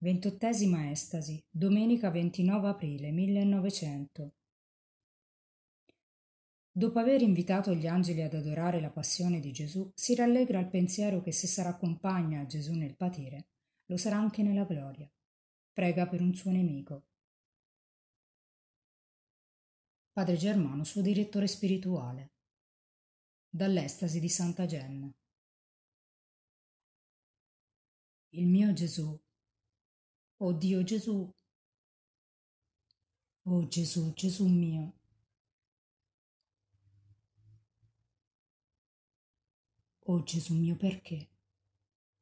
Ventottesima estasi, domenica 29 aprile 1900. Dopo aver invitato gli angeli ad adorare la passione di Gesù, si rallegra al pensiero che se sarà compagna a Gesù nel patire, lo sarà anche nella gloria. Prega per un suo nemico. Padre Germano, suo direttore spirituale. Dall'estasi di Santa Gemma. Il mio Gesù Oh Dio Gesù. Oh Gesù, Gesù mio. Oh Gesù mio, perché?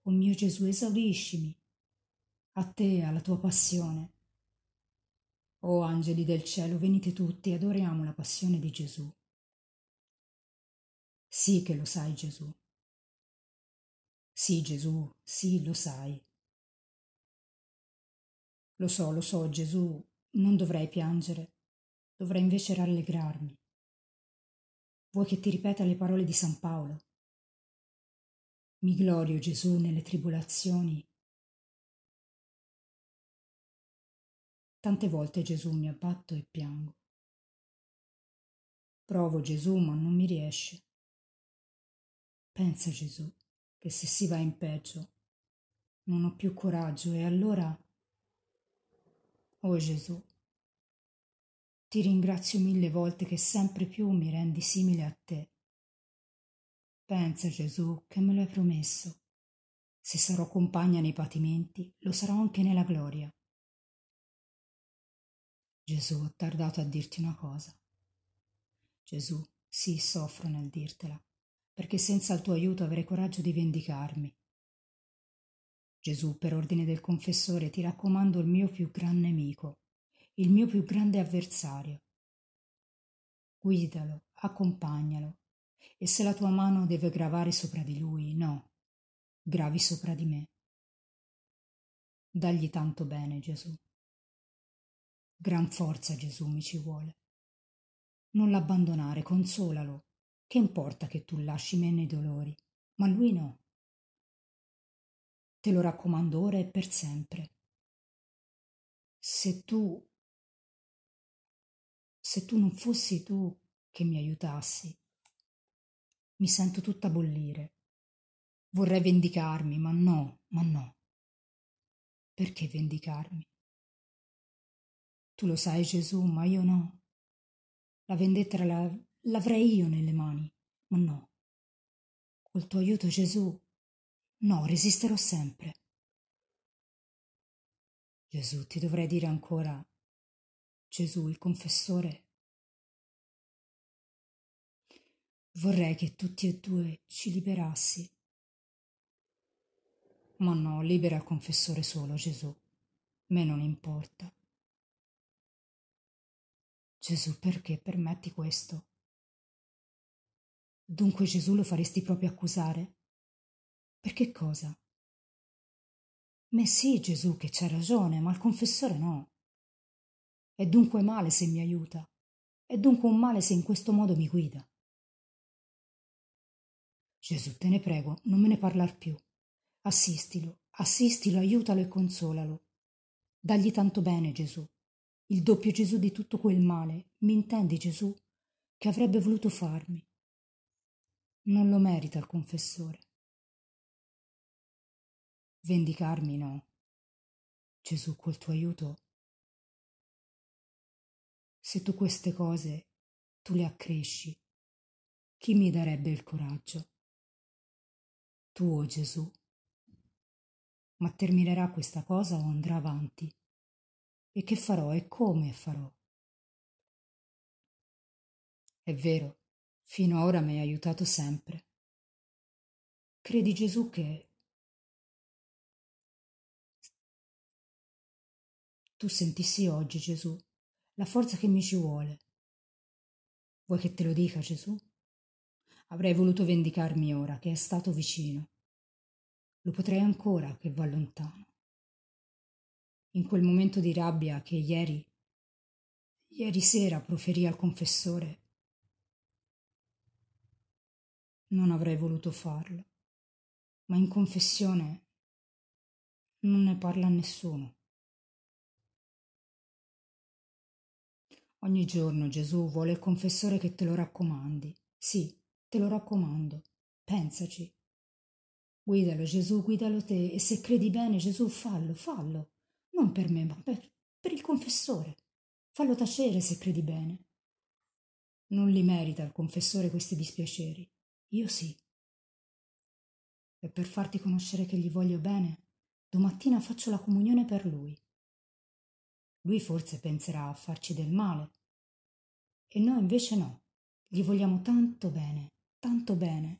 Oh mio Gesù, esauriscimi. A te, alla tua passione. Oh angeli del cielo, venite tutti, adoriamo la passione di Gesù. Sì che lo sai Gesù. Sì Gesù, sì lo sai. Lo so, lo so, Gesù, non dovrei piangere, dovrei invece rallegrarmi. Vuoi che ti ripeta le parole di San Paolo? Mi glorio, Gesù, nelle tribolazioni. Tante volte Gesù mi abbatto e piango. Provo Gesù, ma non mi riesce. Pensa Gesù, che se si va in peggio non ho più coraggio e allora Oh Gesù, ti ringrazio mille volte che sempre più mi rendi simile a te. Pensa Gesù che me lo hai promesso. Se sarò compagna nei patimenti, lo sarò anche nella gloria. Gesù, ho tardato a dirti una cosa. Gesù, sì, soffro nel dirtela, perché senza il tuo aiuto avrei coraggio di vendicarmi. Gesù, per ordine del confessore, ti raccomando il mio più gran nemico, il mio più grande avversario. Guidalo, accompagnalo, e se la tua mano deve gravare sopra di lui, no, gravi sopra di me. Dagli tanto bene, Gesù. Gran forza, Gesù, mi ci vuole. Non l'abbandonare, consolalo. Che importa che tu lasci me nei dolori, ma lui no. Te lo raccomando ora e per sempre. Se tu, se tu non fossi tu che mi aiutassi, mi sento tutta bollire. Vorrei vendicarmi, ma no, ma no. Perché vendicarmi? Tu lo sai, Gesù, ma io no. La vendetta la, l'avrei io nelle mani, ma no. Col tuo aiuto, Gesù, No, resisterò sempre. Gesù, ti dovrei dire ancora, Gesù, il confessore. Vorrei che tutti e due ci liberassi. Ma no, libera il confessore solo, Gesù. Me non importa. Gesù, perché permetti questo? Dunque Gesù lo faresti proprio accusare? Per che cosa? Me sì, Gesù, che c'ha ragione, ma il confessore no. È dunque male se mi aiuta. È dunque un male se in questo modo mi guida. Gesù, te ne prego, non me ne parlar più. Assistilo, assistilo, aiutalo e consolalo. Dagli tanto bene, Gesù. Il doppio Gesù di tutto quel male, mi intendi, Gesù, che avrebbe voluto farmi. Non lo merita il confessore. Vendicarmi no. Gesù, col tuo aiuto. Se tu queste cose tu le accresci, chi mi darebbe il coraggio? Tu, oh Gesù. Ma terminerà questa cosa o andrà avanti? E che farò e come farò? È vero, fino ad ora mi hai aiutato sempre. Credi Gesù che tu sentissi oggi, Gesù, la forza che mi ci vuole. Vuoi che te lo dica, Gesù? Avrei voluto vendicarmi ora che è stato vicino. Lo potrei ancora che va lontano. In quel momento di rabbia che ieri, ieri sera proferì al confessore, non avrei voluto farlo, ma in confessione non ne parla nessuno. Ogni giorno Gesù vuole il confessore che te lo raccomandi. Sì, te lo raccomando. Pensaci. Guidalo Gesù, guidalo te e se credi bene Gesù fallo, fallo. Non per me, ma per, per il confessore. Fallo tacere se credi bene. Non li merita il confessore questi dispiaceri. Io sì. E per farti conoscere che gli voglio bene, domattina faccio la comunione per lui. Lui forse penserà a farci del male. E noi invece no. Gli vogliamo tanto bene, tanto bene.